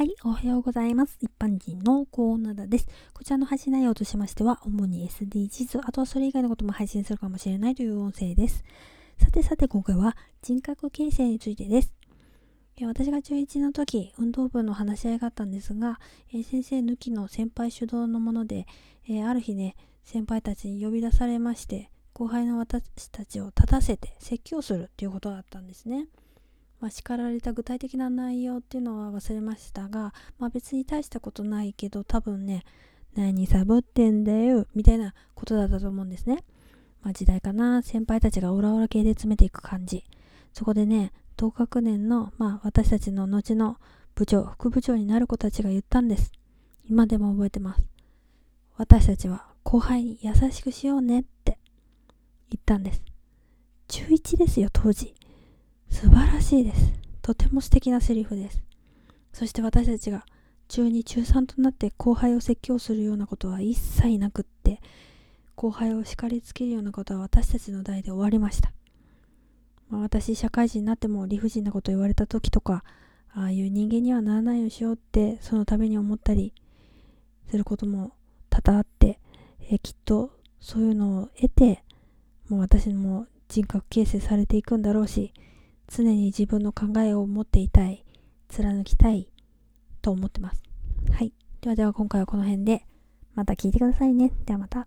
はい、おはようございます。一般人のコーナーです。こちらの配信内容としましては、主に SDGs、あとはそれ以外のことも配信するかもしれないという音声です。さてさて、今回は人格形成についてです。私が中1の時、運動部の話し合いがあったんですが、え先生抜きの先輩主導のもので、えある日ね、先輩たちに呼び出されまして、後輩の私たちを立たせて説教するっていうことだったんですね。まあ、叱られた具体的な内容っていうのは忘れましたが、まあ、別に大したことないけど多分ね何サボってんだよみたいなことだったと思うんですね。まあ、時代かな。先輩たちがオラオラ系で詰めていく感じ。そこでね同学年の、まあ、私たちの後の部長副部長になる子たちが言ったんです。今でも覚えてます。私たちは後輩に優しくしようねって言ったんです。中1ですよ当時。素晴らしいです。とても素敵なセリフです。そして私たちが中2中3となって後輩を説教するようなことは一切なくって後輩を叱りつけるようなことは私たちの代で終わりました、まあ、私社会人になっても理不尽なこと言われた時とかああいう人間にはならないようにしようってそのために思ったりすることも多々あって、えきっとそういうのを得てもう私も人格形成されていくんだろうし常に自分の考えを持っていたい、貫きたいと思ってます。はい。ではでは今回はこの辺で、また聞いてくださいね。ではまた。